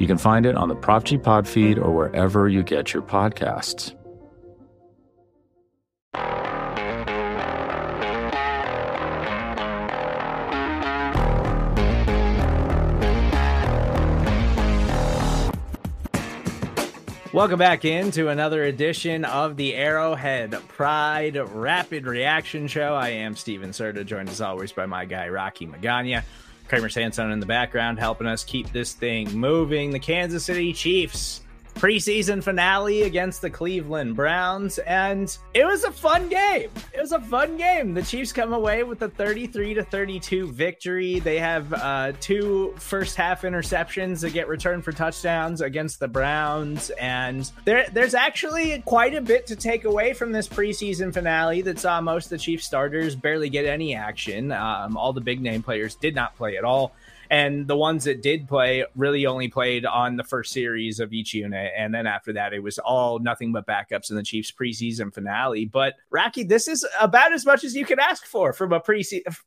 You can find it on the Prop G Pod feed or wherever you get your podcasts. Welcome back into another edition of the Arrowhead Pride Rapid Reaction Show. I am Stephen Serda, joined as always by my guy Rocky Magaña. Kramer Sanson in the background helping us keep this thing moving. The Kansas City Chiefs preseason finale against the Cleveland Browns, and it was a fun game. It was a fun game. The Chiefs come away with a 33 to 32 victory. They have uh, two first half interceptions that get returned for touchdowns against the Browns, and there, there's actually quite a bit to take away from this preseason finale that saw most of the Chiefs starters barely get any action. Um, all the big name players did not play at all and the ones that did play really only played on the first series of each unit. And then after that it was all nothing but backups in the chiefs preseason finale. But rocky this is about as much as you can ask for from a pre-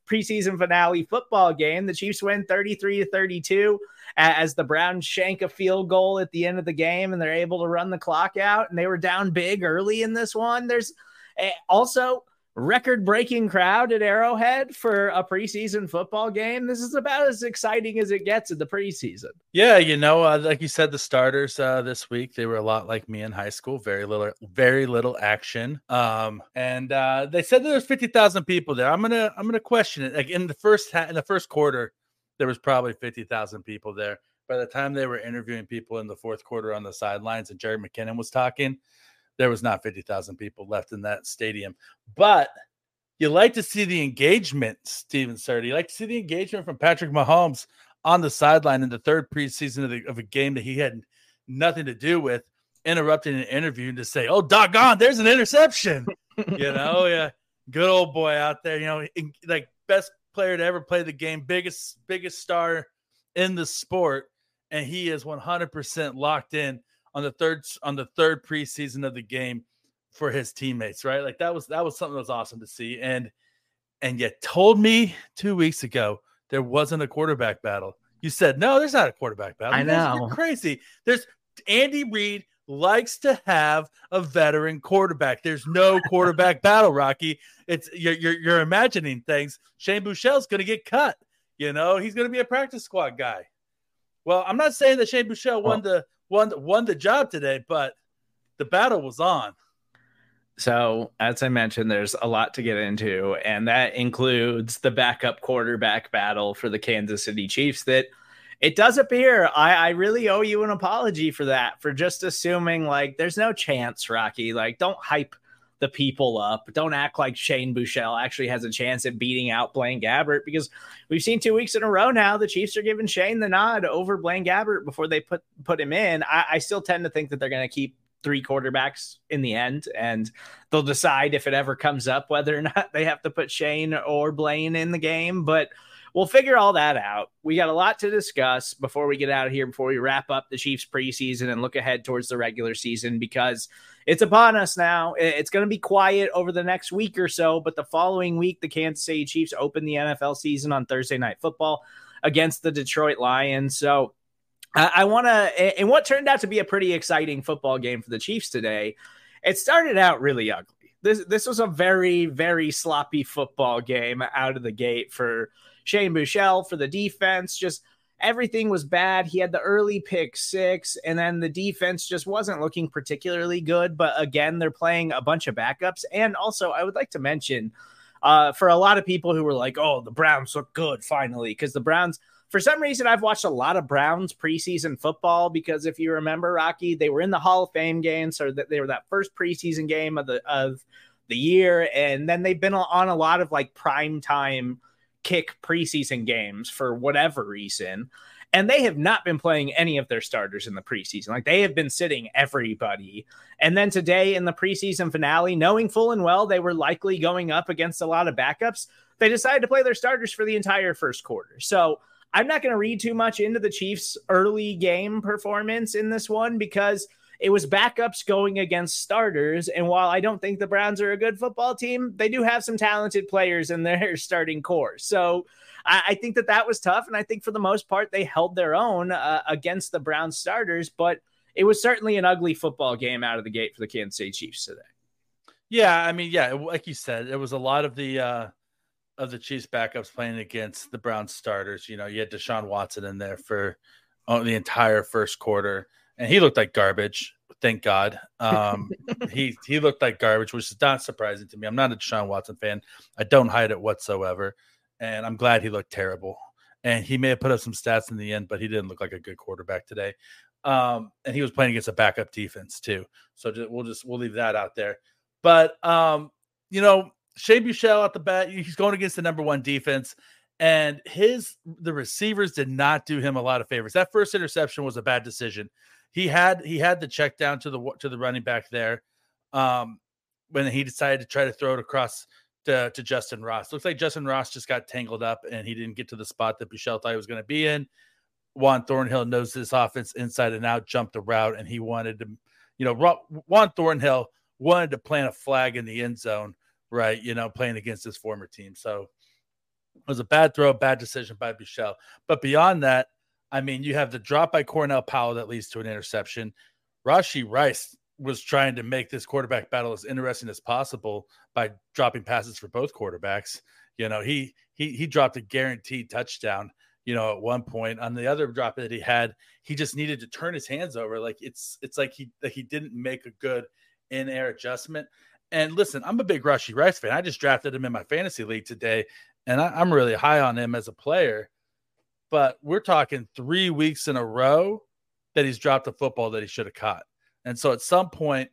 preseason finale football game. The chiefs win 33 to 32 as the browns shank a field goal at the end of the game and they're able to run the clock out and they were down big early in this one. There's eh, also record breaking crowd at Arrowhead for a preseason football game. This is about as exciting as it gets in the preseason. Yeah, you know, uh, like you said, the starters uh, this week they were a lot like me in high school. Very little, very little action. Um, and uh, they said there was fifty thousand people there. I'm gonna, I'm gonna question it. Like in the first ha- in the first quarter, there was probably fifty thousand people there. By the time they were interviewing people in the fourth quarter on the sidelines, and Jerick McKinnon was talking, there was not 50,000 people left in that stadium. But you like to see the engagement, Stephen Serda. You like to see the engagement from Patrick Mahomes on the sideline in the third preseason of, the, of a game that he had nothing to do with, interrupting an interview to say, "Oh, doggone, there's an interception." you know, yeah, good old boy out there. You know, like best player to ever play the game, biggest biggest star in the sport, and he is 100% locked in on the third on the third preseason of the game for his teammates, right? Like that was that was something that was awesome to see. And and you told me two weeks ago there wasn't a quarterback battle. You said no, there's not a quarterback battle. I know, You're crazy. There's Andy Reid likes to have a veteran quarterback. There's no quarterback battle, Rocky. It's you're, you're you're imagining things. Shane Buechele's going to get cut. You know, he's going to be a practice squad guy. Well, I'm not saying that Shane Buechele oh. won the won won the job today, but the battle was on. So, as I mentioned, there's a lot to get into, and that includes the backup quarterback battle for the Kansas City Chiefs. That it does appear I, I really owe you an apology for that, for just assuming like there's no chance, Rocky. Like, don't hype the people up. Don't act like Shane Buechele actually has a chance at beating out Blaine Gabbert because we've seen two weeks in a row now the Chiefs are giving Shane the nod over Blaine Gabbert before they put put him in. I, I still tend to think that they're going to keep three quarterbacks in the end, and they'll decide if it ever comes up whether or not they have to put Shane or Blaine in the game. But we'll figure all that out. We got a lot to discuss before we get out of here, before we wrap up the Chiefs preseason and look ahead towards the regular season because it's upon us now. It's going to be quiet over the next week or so, but the following week, the Kansas City Chiefs open the NFL season on Thursday Night Football against the Detroit Lions. So I, I want to, in what turned out to be a pretty exciting football game for the Chiefs today, it started out really ugly. This, this was a very, very sloppy football game out of the gate for Shane Buechele, for the defense. Just everything was bad. He had the early pick six, and then the defense just wasn't looking particularly good. But again, they're playing a bunch of backups. And also, I would like to mention uh, for a lot of people who were like, oh, the Browns look good finally, because the Browns. For some reason, I've watched a lot of Browns preseason football because if you remember, Rocky, they were in the Hall of Fame game, so that they were that first preseason game of the of the year, and then they've been on a lot of like prime time kick preseason games for whatever reason. And they have not been playing any of their starters in the preseason. Like they have been sitting everybody. And then today in the preseason finale, knowing full and well they were likely going up against a lot of backups, they decided to play their starters for the entire first quarter. So I'm not going to read too much into the Chiefs' early game performance in this one because it was backups going against starters. And while I don't think the Browns are a good football team, they do have some talented players in their starting core. So I, I think that that was tough. And I think for the most part, they held their own uh, against the Browns starters. But it was certainly an ugly football game out of the gate for the Kansas City Chiefs today. Yeah, I mean, yeah, like you said, it was a lot of the uh of the Chiefs backups playing against the Browns starters. You know, you had Deshaun Watson in there for oh, the entire first quarter, and he looked like garbage. Thank God. Um, he he looked like garbage, which is not surprising to me. I'm not a Deshaun Watson fan. I don't hide it whatsoever, and I'm glad he looked terrible. And he may have put up some stats in the end, but he didn't look like a good quarterback today. Um, and he was playing against a backup defense too. So just, we'll just we'll leave that out there. But um, you know, Shane Buechele at the bat, he's going against the number one defense, and his the receivers did not do him a lot of favors. That first interception was a bad decision. He had he had the check down to the to the running back there, um, when he decided to try to throw it across to, to Justin Ross. Looks like Justin Ross just got tangled up and he didn't get to the spot that Buechele thought he was going to be in. Juan Thornhill knows this offense inside and out, jumped the route, and he wanted to, you know, Juan Thornhill wanted to plant a flag in the end zone right? You know, playing against his former team. So it was a bad throw, bad decision by Buechele. But beyond that, I mean, you have the drop by Cornell Powell that leads to an interception. Rashee Rice was trying to make this quarterback battle as interesting as possible by dropping passes for both quarterbacks. You know, he he he dropped a guaranteed touchdown. You know, at one point on the other drop that he had, he just needed to turn his hands over. Like it's it's like he like he didn't make a good in air adjustment. And listen, I'm a big Rashee Rice fan. I just drafted him in my fantasy league today, and I, I'm really high on him as a player. But we're talking three weeks in a row that he's dropped a football that he should have caught. And so at some point,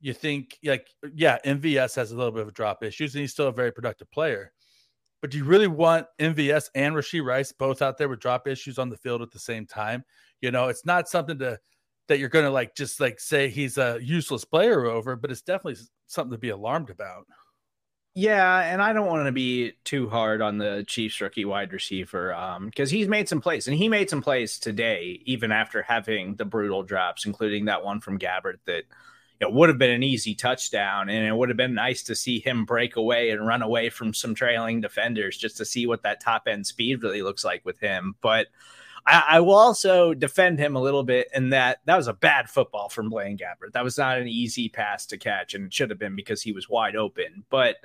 you think like, yeah, MVS has a little bit of drop issues, and he's still a very productive player. But do you really want MVS and Rashee Rice both out there with drop issues on the field at the same time? You know, it's not something to that you're going to like just like say he's a useless player over, but it's definitely something to be alarmed about. Yeah, and I don't want to be too hard on the Chiefs rookie wide receiver because um, he's made some plays, and he made some plays today, even after having the brutal drops, including that one from Gabbert that it would have been an easy touchdown, and it would have been nice to see him break away and run away from some trailing defenders just to see what that top end speed really looks like with him. But I, I, will also defend him a little bit in that that was a bad football from Blaine Gabbert. That was not an easy pass to catch, and it should have been because he was wide open. But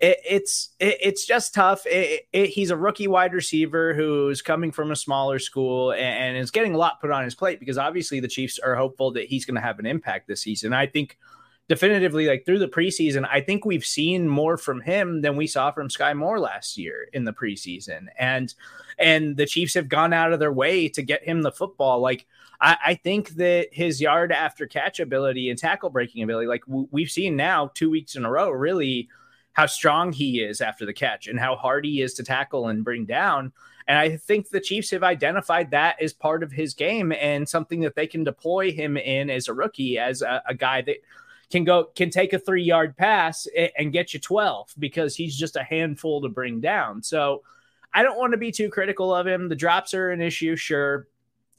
it, it's it, it's just tough. he's a rookie wide receiver who's coming from a smaller school and, and is getting a lot put on his plate because obviously the Chiefs are hopeful that he's going to have an impact this season. I think definitively like through the preseason, I think we've seen more from him than we saw from Sky Moore last year in the preseason. And and the Chiefs have gone out of their way to get him the football. Like I, I think that his yard after catch ability and tackle breaking ability, like w- we've seen now two weeks in a row, really how strong he is after the catch and how hard he is to tackle and bring down. And I think the Chiefs have identified that as part of his game and something that they can deploy him in as a rookie, as a, a guy that can go can take a three yard pass and get you 12 because he's just a handful to bring down. So I don't want to be too critical of him. The drops are an issue, sure.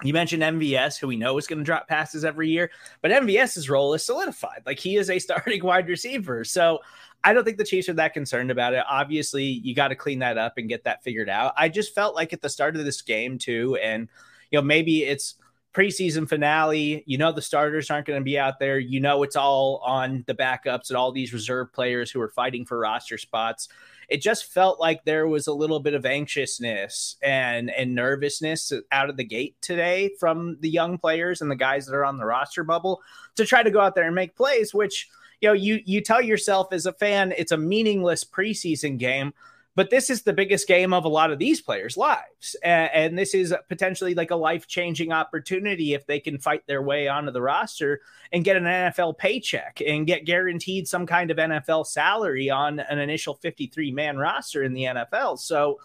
You mentioned MVS, who we know is going to drop passes every year, but MVS's role is solidified. Like he is a starting wide receiver. So I don't think the Chiefs are that concerned about it. Obviously, you got to clean that up and get that figured out. I just felt like at the start of this game, too, and you know, maybe it's preseason finale. You know, the starters aren't going to be out there. You know, it's all on the backups and all these reserve players who are fighting for roster spots. It just felt like there was a little bit of anxiousness and and nervousness out of the gate today from the young players and the guys that are on the roster bubble to try to go out there and make plays, which you know you you tell yourself as a fan it's a meaningless preseason game but this is the biggest game of a lot of these players' lives. And, and this is potentially like a life changing opportunity if they can fight their way onto the roster and get an NFL paycheck and get guaranteed some kind of NFL salary on an initial 53 man roster in the NFL. So,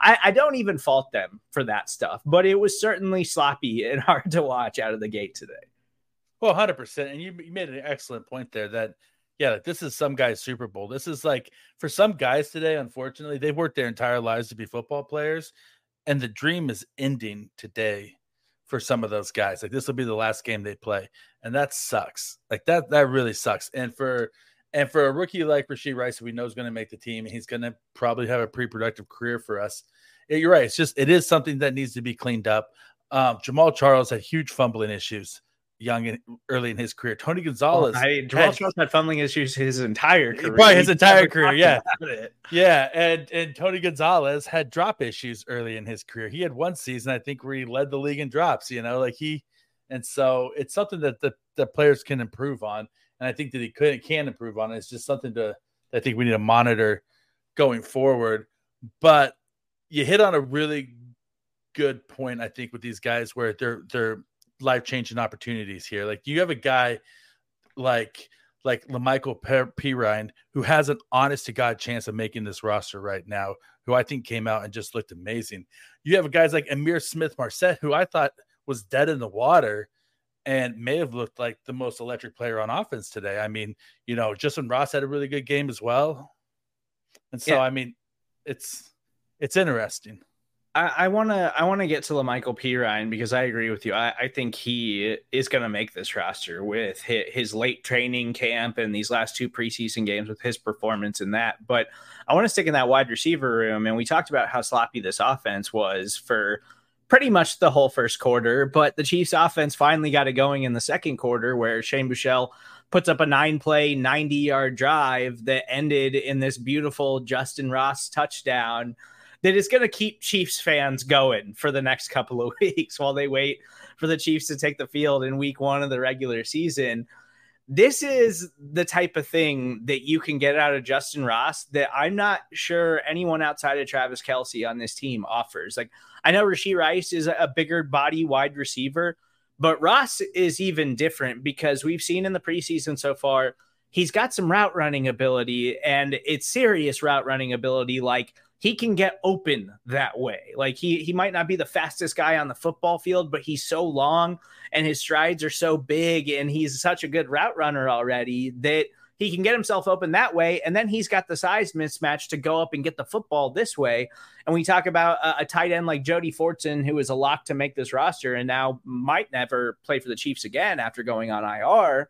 I, I don't even fault them for that stuff, but it was certainly sloppy and hard to watch out of the gate today. Well, 100%. And you, you made an excellent point there that, yeah, like this is some guy's Super Bowl. This is like for some guys today, unfortunately, they've worked their entire lives to be football players. And the dream is ending today for some of those guys. Like this will be the last game they play. And that sucks. Like that, that really sucks. And for, and for a rookie like Rashee Rice, we know is going to make the team, he's going to probably have a pretty productive career for us. You're right. It's just, it is something that needs to be cleaned up. Um, Jamaal Charles had huge fumbling issues young and early in his career. Tony Gonzalez, well, I, Jamaal had, Charles had fumbling issues his entire career. Probably his entire career, yeah, yeah. And and Tony Gonzalez had drop issues early in his career. He had one season, I think, where he led the league in drops. You know, like he, and so it's something that the, the players can improve on, and I think that he could can improve on. It's just something to I think we need to monitor going forward. But you hit on a really good point, I think, with these guys where they're they're life changing opportunities here. Like you have a guy like like La'Mical Perine who has an honest to God chance of making this roster right now, who I think came out and just looked amazing. You have guys like Ihmir Smith-Marsette, who I thought was dead in the water and may have looked like the most electric player on offense today. I mean, you know, Justin Ross had a really good game as well. And so, yeah. I mean, it's it's interesting. I want to I want to get to Perine because I agree with you. I, I think he is going to make this roster with his, his, late training camp and these last two preseason games with his performance in that. But I want to stick in that wide receiver room, and we talked about how sloppy this offense was for pretty much the whole first quarter. But the Chiefs' offense finally got it going in the second quarter, where Shane Buechele puts up a nine play, 90 yard drive that ended in this beautiful Justin Ross touchdown that is going to keep Chiefs fans going for the next couple of weeks while they wait for the Chiefs to take the field in week one of the regular season. This is the type of thing that you can get out of Justin Ross that I'm not sure anyone outside of Travis Kelce on this team offers. Like, I know Rashee Rice is a bigger body wide receiver, but Ross is even different because we've seen in the preseason so far, he's got some route running ability and it's serious route running ability. Like, he can get open that way. Like he he might not be the fastest guy on the football field, but he's so long and his strides are so big and he's such a good route runner already that he can get himself open that way and then he's got the size mismatch to go up and get the football this way. And we talk about a, a tight end like Jody Fortson who is a lock to make this roster and now might never play for the Chiefs again after going on IR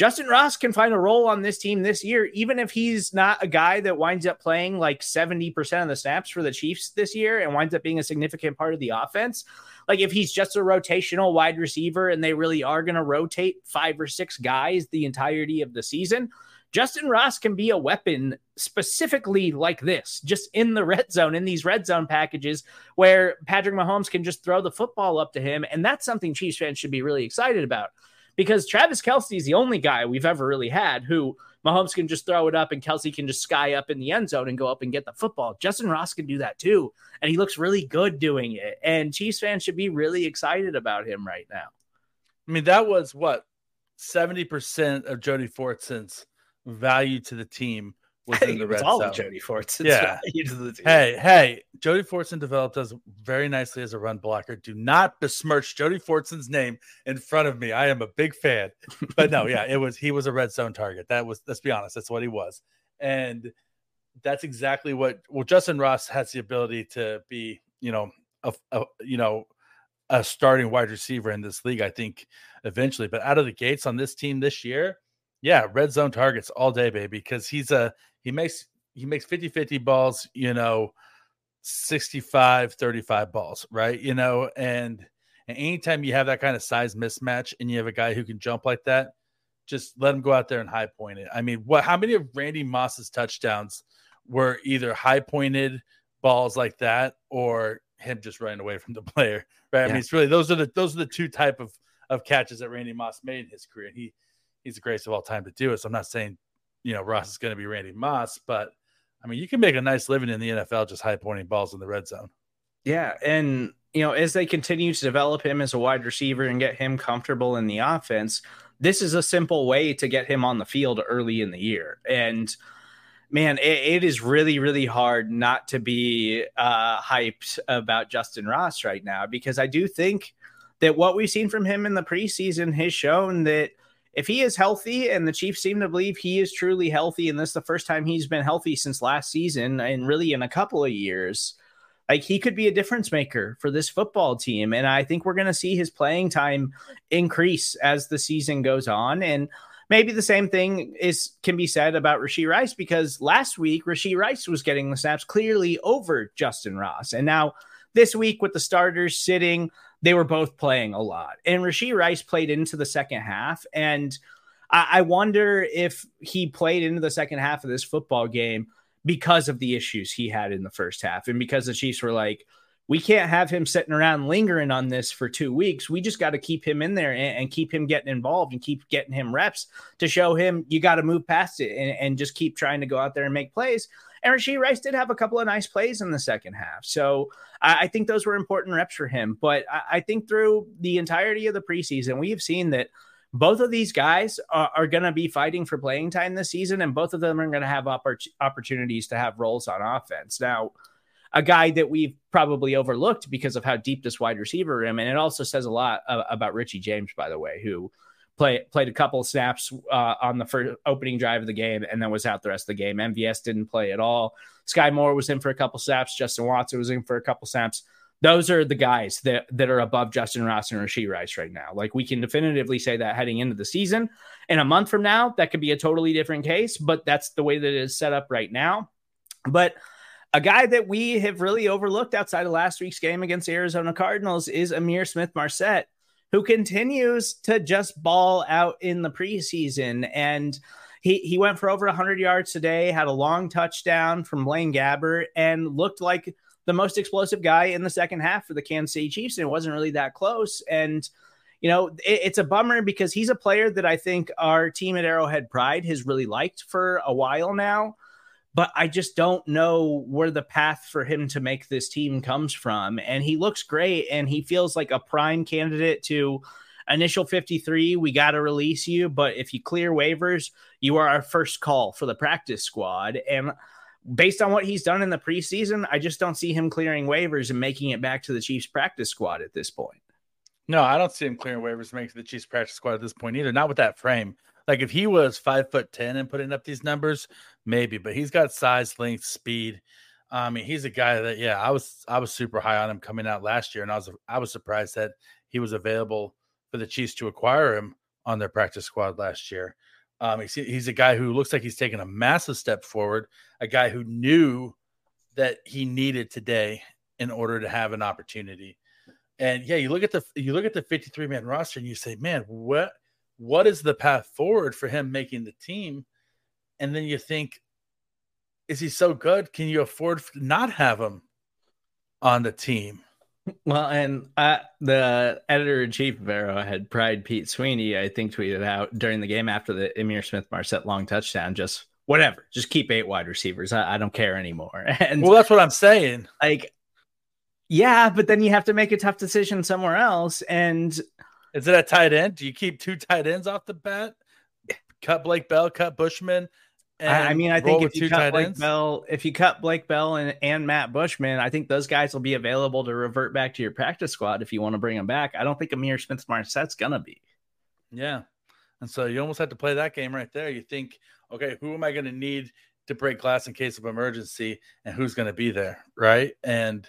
Justin Ross can find a role on this team this year, even if he's not a guy that winds up playing like 70% of the snaps for the Chiefs this year and winds up being a significant part of the offense. Like if he's just a rotational wide receiver and they really are going to rotate five or six guys the entirety of the season, Justin Ross can be a weapon specifically like this, just in the red zone, in these red zone packages where Patrick Mahomes can just throw the football up to him. And that's something Chiefs fans should be really excited about because Travis Kelce is the only guy we've ever really had who Mahomes can just throw it up and Kelce can just sky up in the end zone and go up and get the football. Justin Ross can do that too. And he looks really good doing it. And Chiefs fans should be really excited about him right now. I mean, that was what 70% of Jody Fortson's value to the team was in the red all zone. Jody Fortson. Yeah. Hey, hey, Jody Fortson developed us very nicely as a run blocker. Do not besmirch Jody Fortson's name in front of me. I am a big fan. But no, yeah, it was he was a red zone target. That was let's be honest, that's what he was. And that's exactly what well Justin Ross has the ability to be, you know, a, a you know, a starting wide receiver in this league, I think eventually. But out of the gates on this team this year, yeah, red zone targets all day, baby, because he's a he makes he makes 50-50 balls, you know, 65 35 balls, right? You know, and and anytime you have that kind of size mismatch and you have a guy who can jump like that, just let him go out there and high point it. I mean, what how many of Randy Moss's touchdowns were either high pointed balls like that or him just running away from the player, right? Yeah. I mean, it's really those are the those are the two type of of catches that Randy Moss made in his career. And he he's the greatest of all time to do it. So I'm not saying you know Ross is going to be Randy Moss, but I mean you can make a nice living in the NFL just high pointing balls in the red zone. Yeah, and you know as they continue to develop him as a wide receiver and get him comfortable in the offense, this is a simple way to get him on the field early in the year. And man, it, it is really, really hard not to be uh, hyped about Justin Ross right now because I do think that what we've seen from him in the preseason has shown that if he is healthy and the Chiefs seem to believe he is truly healthy, and this is the first time he's been healthy since last season and really in a couple of years, like he could be a difference maker for this football team. And I think we're going to see his playing time increase as the season goes on. And maybe the same thing is can be said about Rashee Rice because last week Rashee Rice was getting the snaps clearly over Justin Ross. And now this week with the starters sitting, they were both playing a lot. And Rashee Rice played into the second half. And I, wonder if he played into the second half of this football game because of the issues he had in the first half. And because the Chiefs were like, we can't have him sitting around lingering on this for two weeks. We just got to keep him in there and, and, keep him getting involved and keep getting him reps to show him you got to move past it and, and, just keep trying to go out there and make plays. And Rashee Rice did have a couple of nice plays in the second half. So I, I think those were important reps for him. But I, I, think through the entirety of the preseason, we have seen that both of these guys are, are going to be fighting for playing time this season, and both of them are going to have oppor- opportunities to have roles on offense. Now, a guy that we've probably overlooked because of how deep this wide receiver room, and it also says a lot uh, about Richie James, by the way, who play, played a couple snaps uh, on the first opening drive of the game and then was out the rest of the game. MVS didn't play at all. Sky Moore was in for a couple snaps. Justin Watson was in for a couple snaps. Those are the guys that, that are above Justin Ross and Rashee Rice right now. Like we can definitively say that heading into the season. In a month from now, that could be a totally different case, but that's the way that it is set up right now. But a guy that we have really overlooked outside of last week's game against the Arizona Cardinals is Ihmir Smith-Marsette, who continues to just ball out in the preseason. And he, he went for over 100 yards today, had a long touchdown from Blaine Gabbert, and looked like the most explosive guy in the second half for the Kansas City Chiefs. And it wasn't really that close. And you know, it, it's a bummer because he's a player that I think our team at Arrowhead Pride has really liked for a while now but I just don't know where the path for him to make this team comes from. And he looks great and he feels like a prime candidate to initial 53. We got to release you, but if you clear waivers, you are our first call for the practice squad. And based on what he's done in the preseason, I just don't see him clearing waivers and making it back to the Chiefs practice squad at this point. No, I don't see him clearing waivers and making the Chiefs practice squad at this point either. Not with that frame. Like if he was five foot ten and putting up these numbers, maybe. But he's got size, length, speed. I mean, he's a guy that yeah, I was I was super high on him coming out last year, and I was I was surprised that he was available for the Chiefs to acquire him on their practice squad last year. Um, he's, he's a guy who looks like he's taken a massive step forward. A guy who knew that he needed today in order to have an opportunity. And yeah, you look at the you look at the 53 man roster and you say, man, what what is the path forward for him making the team? And then you think, is he so good? Can you afford not have him on the team? Well, and uh, the editor in chief of Arrowhead Pride, Pete Sweeney, I think tweeted out during the game after the Ihmir Smith-Marsette long touchdown, just whatever, just keep eight wide receivers. I, I don't care anymore. And well, that's what I'm saying. Like, yeah, but then you have to make a tough decision somewhere else. And is it a tight end? Do you keep two tight ends off the bat? Cut Blake Bell, cut Bushman. I mean, I think if you cut Blake ends? Bell, if you cut Blake Bell and, and Matt Bushman, I think those guys will be available to revert back to your practice squad if you want to bring them back. I don't think Ihmir Smith Marsette's gonna be. Yeah. And so you almost have to play that game right there. You think, okay, who am I going to need to break glass in case of emergency and who's going to be there? Right. And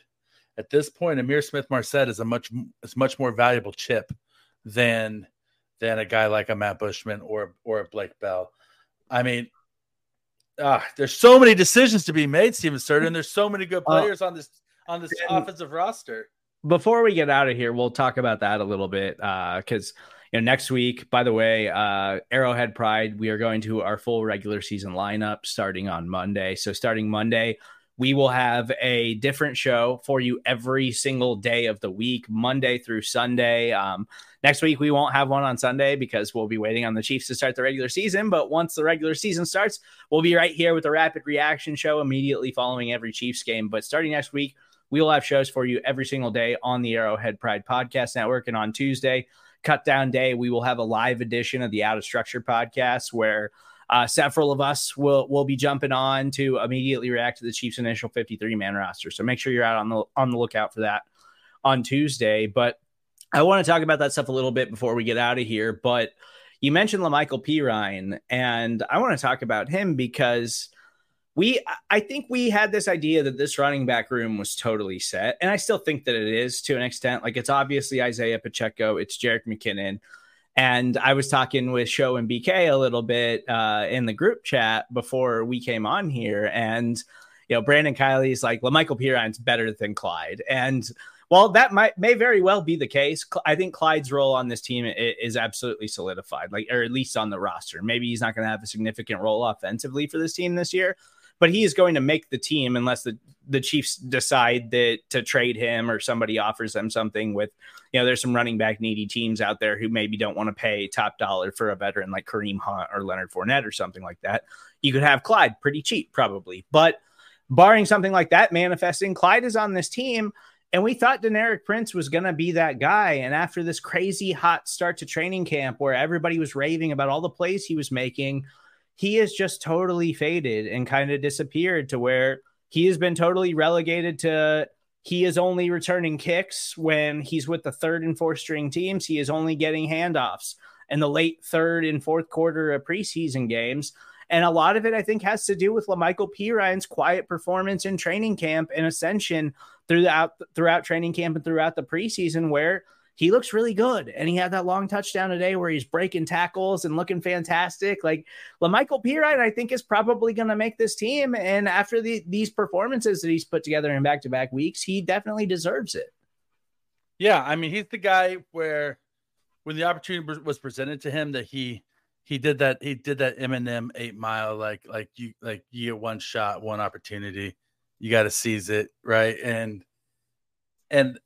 at this point, Ihmir Smith Marsette is a much, is much more valuable chip than than a guy like a Matt Bushman or or a Blake Bell. I mean, uh, there's so many decisions to be made, Steven Serton. There's so many good players uh, on this on this offensive roster. Before we get out of here, we'll talk about that a little bit because uh, you know next week. By the way, uh, Arrowhead Pride, we are going to our full regular season lineup starting on Monday. So starting Monday, we will have a different show for you every single day of the week, Monday through Sunday. Um, next week, we won't have one on Sunday because we'll be waiting on the Chiefs to start the regular season. But once the regular season starts, we'll be right here with a rapid reaction show immediately following every Chiefs game. But starting next week, we will have shows for you every single day on the Arrowhead Pride Podcast Network. And on Tuesday, cut down day, we will have a live edition of the Out of Structure podcast where uh, several of us will will be jumping on to immediately react to the Chiefs' initial 53 man roster. So make sure you're out on the on the lookout for that on Tuesday. But I want to talk about that stuff a little bit before we get out of here. But you mentioned La'Mical Perine, and I want to talk about him because we I think we had this idea that this running back room was totally set, and I still think that it is to an extent. Like it's obviously Isaiah Pacheco, it's Jerick McKinnon. And I was talking with Show and BK a little bit uh, in the group chat before we came on here. And, you know, Brandon Kiley's like, well, Michael Perine's better than Clyde. And while that might may very well be the case, I think Clyde's role on this team is absolutely solidified, like, or at least on the roster. Maybe he's not going to have a significant role offensively for this team this year, but he is going to make the team unless the, the Chiefs decide that to trade him or somebody offers them something with, you know, there's some running back needy teams out there who maybe don't want to pay top dollar for a veteran like Kareem Hunt or Leonard Fournette or something like that. You could have Clyde pretty cheap, probably. But barring something like that manifesting, Clyde is on this team. And we thought Deneric Prince was going to be that guy. And after this crazy hot start to training camp where everybody was raving about all the plays he was making, he has just totally faded and kind of disappeared to where he has been totally relegated to he is only returning kicks when he's with the third and fourth string teams. He is only getting handoffs in the late third and fourth quarter of preseason games. And a lot of it, I think, has to do with La'Mical Perine's quiet performance in training camp and ascension throughout throughout training camp and throughout the preseason, where he looks really good. And he had that long touchdown today where he's breaking tackles and looking fantastic. Like La'Mical Perine, I think, is probably going to make this team. And after the, these performances that he's put together in back to back weeks, he definitely deserves it. Yeah. I mean, he's the guy where when the opportunity was presented to him that he, he did that he did that Eminem eight mile like like you like you get one shot one opportunity you got to seize it right and and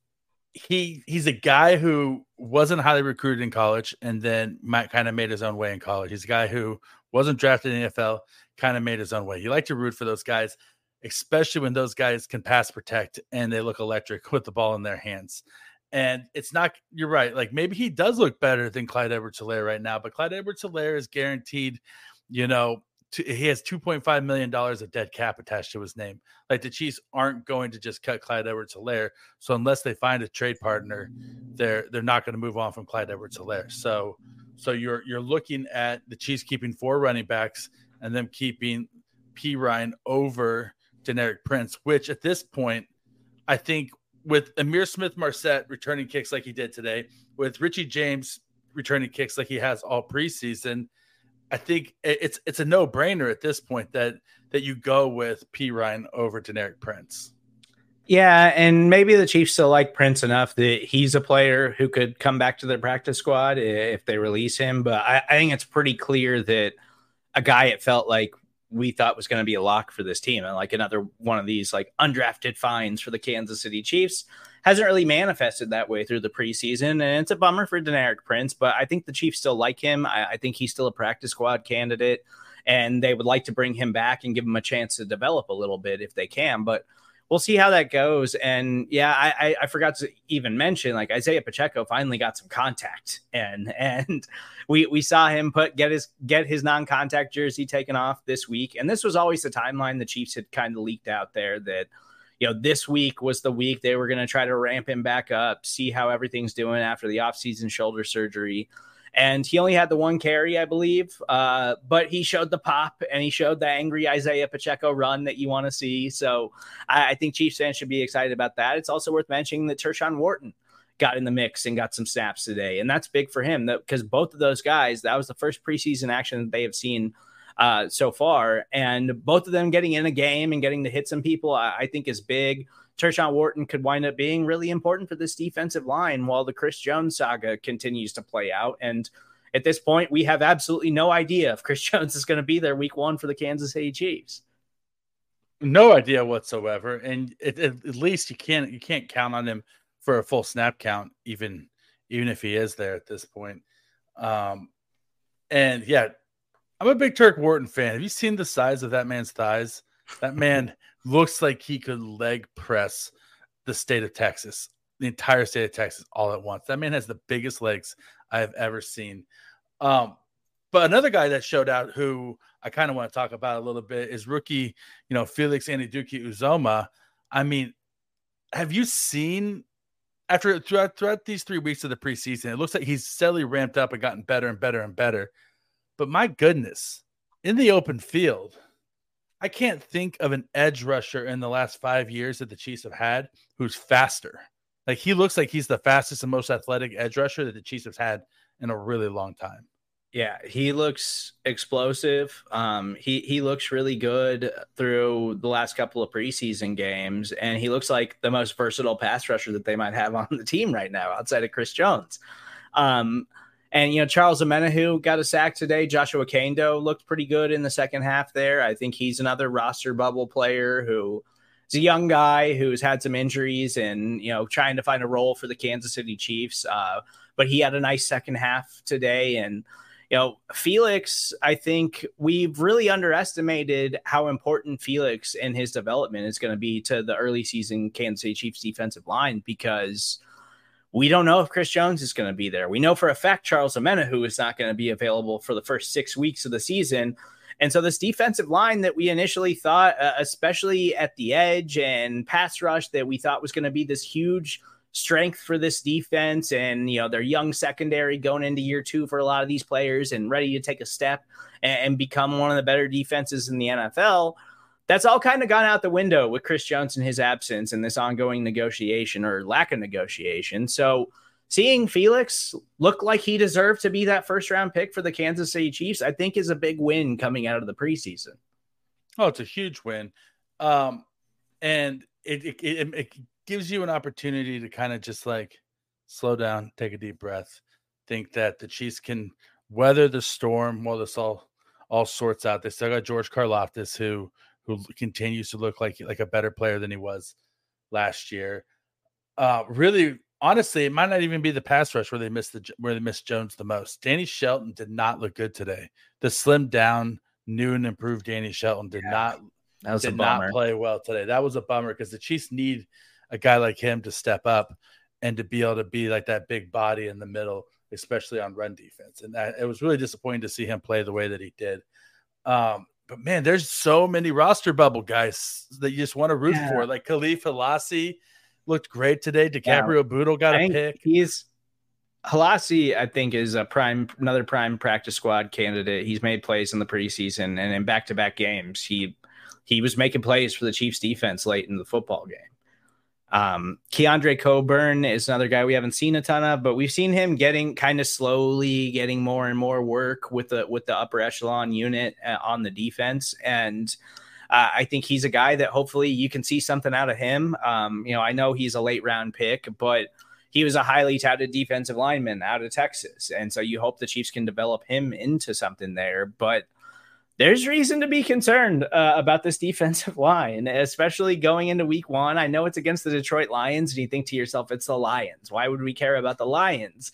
he he's a guy who wasn't highly recruited in college and then might kind of made his own way in college. He's a guy who wasn't drafted in the NFL, kind of made his own way. He liked to root for those guys, especially when those guys can pass protect and they look electric with the ball in their hands. And it's not, you're right. Like maybe he does look better than Clyde Edwards Helaire right now, but Clyde Edwards Helaire is guaranteed, you know, he has 2.5 million dollars of dead cap attached to his name. Like the Chiefs aren't going to just cut Clyde Edwards Helaire. So unless they find a trade partner, they're they're not going to move on from Clyde Edwards Helaire. So so you're you're looking at the Chiefs keeping four running backs and them keeping Perine over Deneric Prince, which at this point, I think with Ihmir Smith-Marsette returning kicks like he did today, with Richie James returning kicks like he has all preseason – I think it's it's a no brainer at this point that that you go with Perine over Deneric Prince. Yeah, and maybe the Chiefs still like Prince enough that he's a player who could come back to their practice squad if they release him. But I, I think it's pretty clear that a guy it felt like we thought was going to be a lock for this team and like another one of these like undrafted finds for the Kansas City Chiefs hasn't really manifested that way through the preseason. And it's a bummer for Deneric Prince, but I think the Chiefs still like him. I, I think he's still a practice squad candidate, and they would like to bring him back and give him a chance to develop a little bit if they can. But we'll see how that goes. And yeah, I, I, I, forgot to even mention like Isaiah Pacheco finally got some contact, and and we we saw him put get his get his non contact jersey taken off this week. And this was always the timeline the Chiefs had kind of leaked out there that you know, this week was the week they were going to try to ramp him back up, see how everything's doing after the offseason shoulder surgery. And he only had the one carry, I believe, uh, but he showed the pop and he showed the angry Isaiah Pacheco run that you want to see. So I, I think Chiefs fans should be excited about that. It's also worth mentioning that Tershawn Wharton got in the mix and got some snaps today. And that's big for him because both of those guys, that was the first preseason action that they have seen uh, so far. And both of them getting in a game and getting to hit some people, I, I think is big. Tershawn Wharton could wind up being really important for this defensive line while the Chris Jones saga continues to play out. And at this point, we have absolutely no idea if Chris Jones is going to be there week one for the Kansas City Chiefs. No idea whatsoever, and it, it, at least you can't you can't count on him for a full snap count, even even if he is there at this point. Um, and yeah, I'm a big Turk Wharton fan. Have you seen the size of that man's thighs? That man looks like he could leg press the state of Texas, the entire state of Texas, all at once. That man has the biggest legs I have ever seen. Um, But another guy that showed out who I kind of want to talk about a little bit is rookie, you know, Felix Anudike-Uzomah. I mean, have you seen after throughout throughout these three weeks of the preseason, it looks like he's steadily ramped up and gotten better and better and better. But my goodness, in the open field, I can't think of an edge rusher in the last five years that the Chiefs have had who's faster. Like he looks like he's the fastest and most athletic edge rusher that the Chiefs have had in a really long time. Yeah, he looks explosive. Um, he he looks really good through the last couple of preseason games, and he looks like the most versatile pass rusher that they might have on the team right now, outside of Chris Jones. Um, and you know, Charles Omenihu got a sack today. Joshua Kaindoh looked pretty good in the second half there. I think he's another roster bubble player who is a young guy who's had some injuries and you know trying to find a role for the Kansas City Chiefs. Uh, but he had a nice second half today and you know, Felix, I think we've really underestimated how important Felix and his development is going to be to the early season Kansas City Chiefs defensive line because we don't know if Chris Jones is going to be there. We know for a fact Charles Omenihu is not going to be available for the first six weeks of the season. And so this defensive line that we initially thought, uh, especially at the edge and pass rush, that we thought was going to be this huge – strength for this defense and you know their young secondary going into year two for a lot of these players and ready to take a step and, and become one of the better defenses in the NFL that's all kind of gone out the window with Chris Jones and his absence and this ongoing negotiation or lack of negotiation. So seeing Felix look like he deserved to be that first round pick for the Kansas City Chiefs, I think is a big win coming out of the preseason. Oh, it's a huge win. Um, and it, it, it, it gives you an opportunity to kind of just like slow down, take a deep breath, think that the Chiefs can weather the storm while this all all sorts out. They still got George Karlaftis who who continues to look like like a better player than he was last year. Uh really honestly, it might not even be the pass rush where they missed the where they missed Jones the most. Danny Shelton did not look good today. The slim down, new and improved Danny Shelton did yeah, not that was did not play well today. That was a bummer because the Chiefs need a guy like him to step up and to be able to be like that big body in the middle, especially on run defense. And that, it was really disappointing to see him play the way that he did. Um, but man, there's so many roster bubble guys that you just want to root yeah. for. Like Kahlef Hailassie looked great today. DiCaprio yeah. Bootle got a pick. He's Hailassie, I think, is a prime another prime practice squad candidate. He's made plays in the preseason and in back to back games. He he was making plays for the Chiefs defense late in the football game. Um, Keondre Coburn is another guy we haven't seen a ton of, but we've seen him getting kind of slowly getting more and more work with the with the upper echelon unit uh, on the defense, and uh, I think he's a guy that hopefully you can see something out of him. Um, you know, I know he's a late round pick, but he was a highly touted defensive lineman out of Texas, and so you hope the Chiefs can develop him into something there, but there's reason to be concerned uh, about this defensive line, especially going into week one. I know it's against the Detroit Lions, and you think to yourself, it's the Lions. Why would we care about the Lions?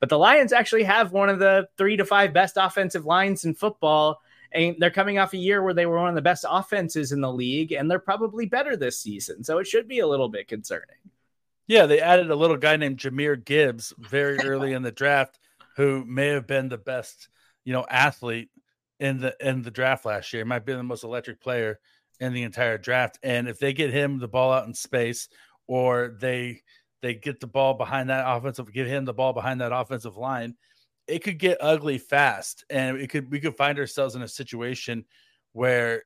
But the Lions actually have one of the three to five best offensive lines in football. And they're coming off a year where they were one of the best offenses in the league, and they're probably better this season. So it should be a little bit concerning. Yeah, they added a little guy named Jahmyr Gibbs very early in the draft, who may have been the best, you know, athlete in the in the draft last year. He might be the most electric player in the entire draft. And if they get him the ball out in space, or they they get the ball behind that offensive, get him the ball behind that offensive line, it could get ugly fast, and it could we could find ourselves in a situation where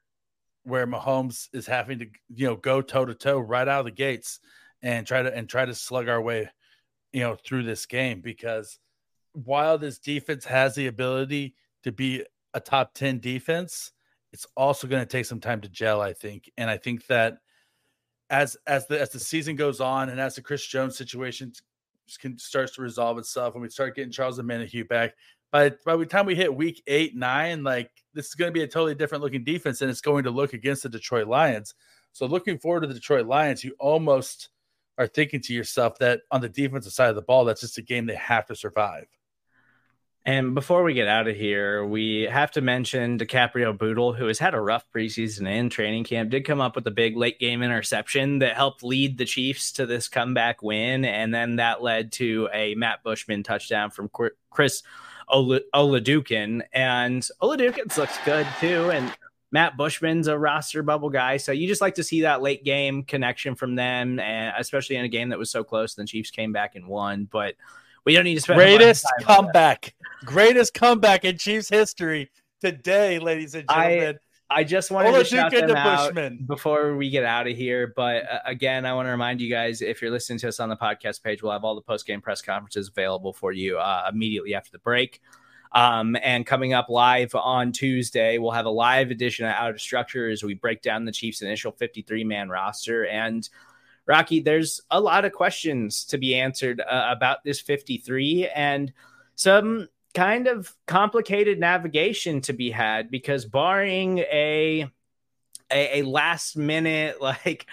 where Mahomes is having to you know go toe to toe right out of the gates and try to and try to slug our way you know through this game because while this defense has the ability to be a top 10 defense, it's also going to take some time to gel, I think. And I think that as as the as the season goes on and as the Chris Jones situation can, starts to resolve itself and we start getting Charles Omenihu back, by, by the time we hit week eight, nine, like this is going to be a totally different looking defense and it's going to look against the Detroit Lions. So looking forward to the Detroit Lions, you almost are thinking to yourself that on the defensive side of the ball, that's just a game they have to survive. And before we get out of here, we have to mention DiCaprio Bootle, who has had a rough preseason and training camp, did come up with a big late game interception that helped lead the Chiefs to this comeback win. And then that led to a Matt Bushman touchdown from Chris Ola, Oladokun, and Oladokun looks good too. And Matt Bushman's a roster bubble guy, so you just like to see that late game connection from them, and especially in a game that was so close. The Chiefs came back and won, but we don't need to spend greatest comeback, greatest comeback in Chiefs history today, ladies and gentlemen. I, I just wanted to shout them out Bushman. before we get out of here. But uh, again, I want to remind you guys if you're listening to us on the podcast page, we'll have all the post game press conferences available for you uh, immediately after the break. Um, and coming up live on Tuesday, we'll have a live edition of Out of Structure as we break down the Chiefs' initial 53 man roster. And Rocky, there's a lot of questions to be answered uh, about this 53 and some kind of complicated navigation to be had because barring a a, a last minute like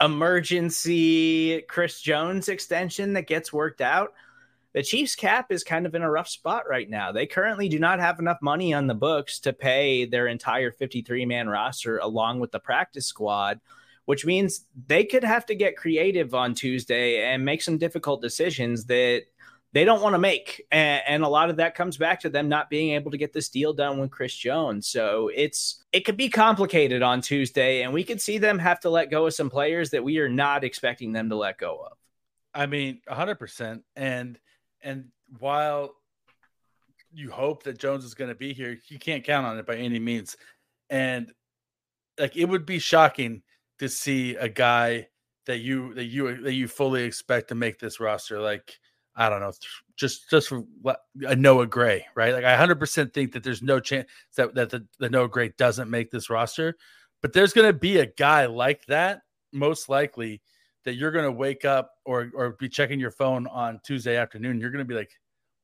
emergency Chris Jones extension that gets worked out, the Chiefs cap is kind of in a rough spot right now. They currently do not have enough money on the books to pay their entire 53 man roster along with the practice squad, which means they could have to get creative on Tuesday and make some difficult decisions that they don't want to make. And, and, a lot of that comes back to them not being able to get this deal done with Chris Jones. So it's it could be complicated on Tuesday, and we could see them have to let go of some players that we are not expecting them to let go of. I mean, hundred percent. And and while you hope that Jones is going to be here, you can't count on it by any means. And like it would be shocking to see a guy that you that you that you fully expect to make this roster like I don't know, just just for a Noah Gray, right? Like I 100% think that there's no chance that that the, the Noah Gray doesn't make this roster, but there's going to be a guy like that most likely that you're going to wake up or or be checking your phone on Tuesday afternoon. You're going to be like,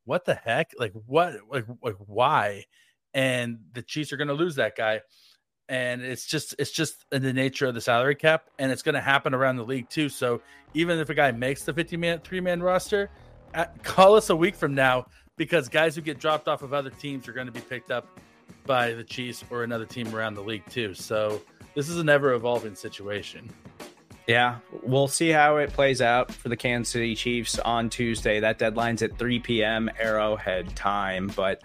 what the heck? Like what? Like like why? And the Chiefs are going to lose that guy. And it's just it's just in the nature of the salary cap, and it's going to happen around the league too. So even if a guy makes the 50 man three man roster, uh, call us a week from now because guys who get dropped off of other teams are going to be picked up by the Chiefs or another team around the league too. So this is an ever evolving situation. Yeah, we'll see how it plays out for the Kansas City Chiefs on Tuesday. That deadline's at 3 p.m. Arrowhead time, but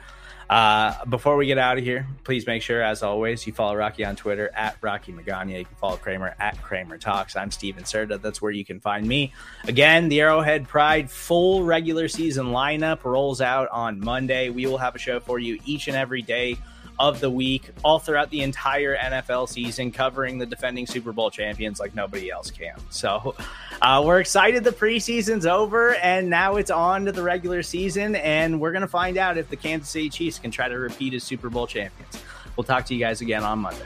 uh, before we get out of here, please make sure, as always, you follow Rocky on Twitter at Rocky Magana. You can follow Kramer at Kramer Talks. I'm Stephen Serda. That's where you can find me. Again, the Arrowhead Pride full regular season lineup rolls out on Monday. We will have a show for you each and every day of the week, all throughout the entire NFL season, covering the defending Super Bowl champions like nobody else can. So uh, we're excited the preseason's over, and now it's on to the regular season, and we're going to find out if the Kansas City Chiefs can try to repeat as Super Bowl champions. We'll talk to you guys again on Monday.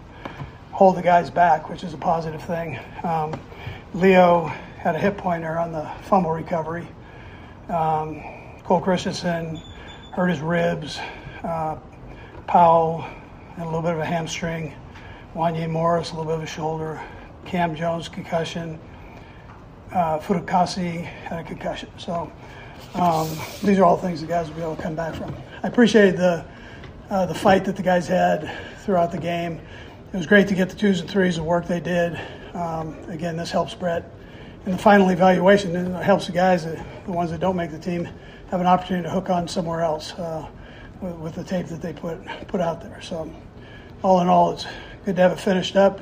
hold the guys back, which is a positive thing. Um, Leo had a hip pointer on the fumble recovery. Um, Cole Christiansen hurt his ribs. Uh, Powell had a little bit of a hamstring. Wanya Morris, a little bit of a shoulder. Cam Jones, concussion. Uh, Furukasi had a concussion. So um, these are all things the guys will be able to come back from. I appreciated the uh, the fight that the guys had throughout the game. It was great to get the twos and threes, the work they did. Um, again, this helps Brett And the final evaluation, and it helps the guys, the, the ones that don't make the team, have an opportunity to hook on somewhere else uh, with, with the tape that they put put out there. So, all in all, it's good to have it finished up.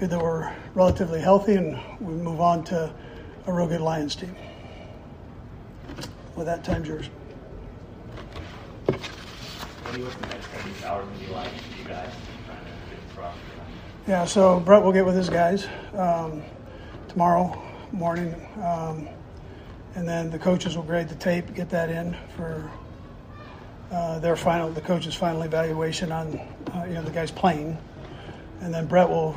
Good that we're relatively healthy, and we move on to a real good Lions team. With that, time's yours. Yeah, so Brett will get with his guys um, tomorrow morning, um, and then the coaches will grade the tape, get that in for uh, their final, the coach's final evaluation on, uh, you know, the guys playing, and then Brett will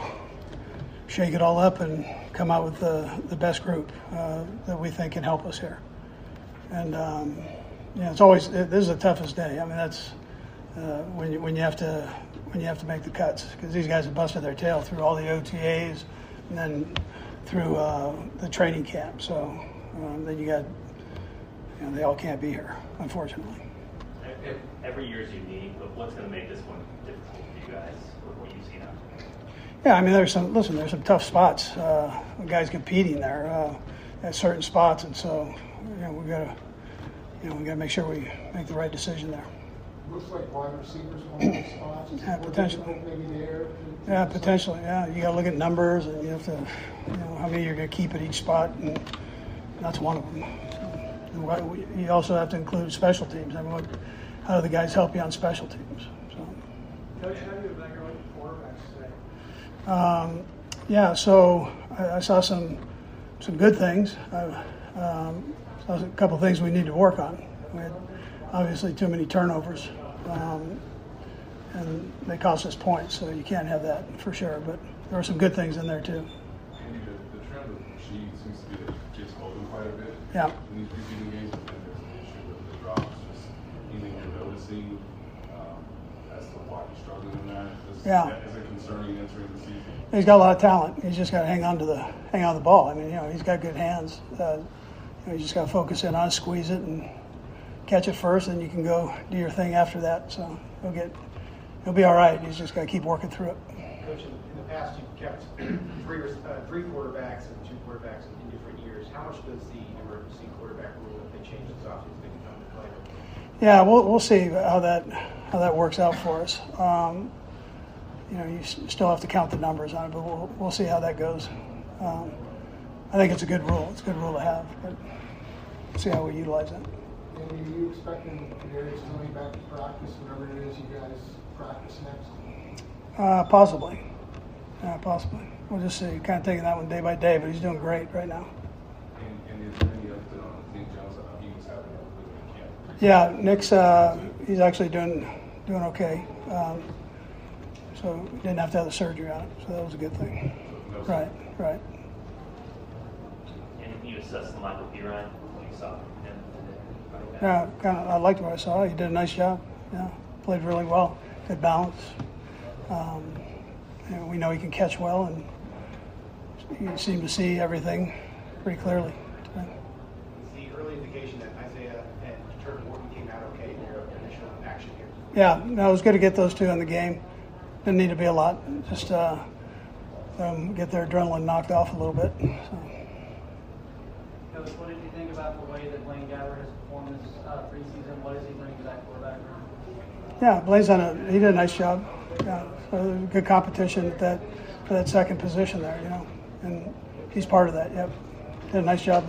shake it all up and come out with the, the best group uh, that we think can help us here. And um, know, it's always it, this is the toughest day. I mean, that's uh, when you when you have to when you have to make the cuts because these guys have busted their tail through all the OTAs and then through uh, the training camp. So um, then you got you know, they all can't be here, unfortunately. Every year is unique, but what's going to make this one difficult for you guys? What you see now? Yeah, I mean, there's some. Listen, there's some tough spots. Uh, guys competing there uh, at certain spots, and so you know we got to, you know, we got to make sure we make the right decision there. Looks like wide receivers one of those spots. Yeah, potentially. Maybe there. Yeah, potentially. Yeah, you got to look at numbers, and you have to, you know, how many you're going to keep at each spot, and that's one of them. And what- You also have to include special teams. I mean, what, how do the guys help you on special teams? So. Coach, how do you evaluate the quarterbacks today? Um, yeah, so I, I saw some some good things. I um, saw a couple of things we need to work on. We had obviously too many turnovers, um, and they cost us points. So you can't have that for sure. But there were some good things in there too. Andy, the, the trend of Rashee seems to be that he gets open quite a bit Yeah. in these preseason games, but then there's an issue with the drops. Just anything you're noticing um, as to why he's struggling in that? Is, Yeah. Is it concerning entering the season? He's got a lot of talent. He's just got to hang on to the hang on to the ball. I mean, you know, he's got good hands. Uh, you know, you just got to focus in on, it, squeeze it, and catch it first, and you can go do your thing after that. So he'll get, he'll be all right. He's just got to keep working through it. Coach, in the past, you've kept three, uh, three quarterbacks and two quarterbacks in, in different years. How much does the emergency quarterback rule, if they change this offseason, they can come to play? Yeah, we'll, we'll see how that how that works out for us. Um, you know, you s- still have to count the numbers on it, but we'll, we'll see how that goes. Um, I think it's a good rule. It's a good rule to have, but see how we utilize it. And are you expecting Darius Toney back to practice, whatever it is you guys practice next? Uh, possibly, yeah, possibly. We'll just see. Kind of taking that one day by day, but he's doing great right now. And, and is there any update on Nick Jones? Uh, he was having a camp. Yeah, Nick's uh, he's actually doing doing okay. Um, so didn't have to have the surgery on it, so that was a good thing. No Right, right. And you assess the Michael Perine, what you saw him today? Yeah, kind of. I liked what I saw. He did a nice job. Yeah, played really well. Good balance. Um, we know he can catch well, and you seem to see everything pretty clearly. today. The early indication that Isaiah and Turk Wharton came out okay in their initial action here? Yeah, no, it was good to get those two in the game. Didn't need to be a lot. Just uh, get their adrenaline knocked off a little bit. So. Coach, what did you think about the way that Blaine Gabbert has performed this uh, preseason? What does he bring to that quarterback room? Yeah, Blaine's done a he did a nice job. Yeah, so good competition at that for that second position there, you know, and he's part of that. Yep, did a nice job.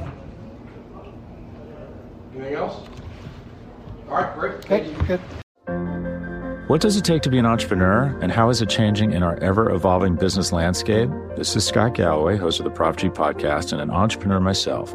Anything else? All right, great. Thank you. Good. What does it take to be an entrepreneur, and how is it changing in our ever evolving business landscape? This is Scott Galloway, host of the Prof G podcast, and an entrepreneur myself.